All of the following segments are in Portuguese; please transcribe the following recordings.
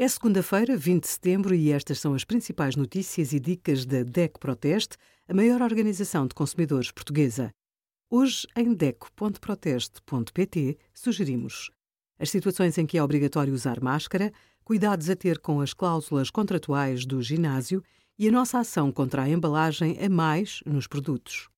É segunda-feira, 20 de setembro, e estas são as principais notícias e dicas da DECO Proteste, a maior organização de consumidores portuguesa. Hoje, em DECO.proteste.pt, sugerimos as situações em que é obrigatório usar máscara, cuidados a ter com as cláusulas contratuais do ginásio e a nossa ação contra a embalagem a mais nos produtos.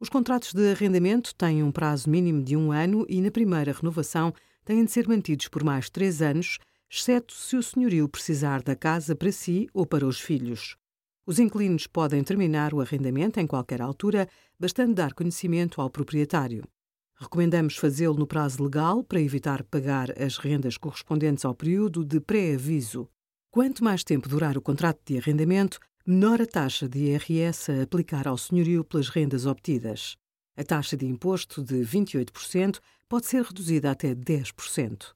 Os contratos de arrendamento têm um prazo mínimo de um ano e, na primeira renovação, têm de ser mantidos por mais três anos exceto se o senhorio precisar da casa para si ou para os filhos. Os inquilinos podem terminar o arrendamento em qualquer altura, bastando dar conhecimento ao proprietário. Recomendamos fazê-lo no prazo legal para evitar pagar as rendas correspondentes ao período de pré-aviso. Quanto mais tempo durar o contrato de arrendamento, menor a taxa de IRS a aplicar ao senhorio pelas rendas obtidas. A taxa de imposto de 28% pode ser reduzida até 10%.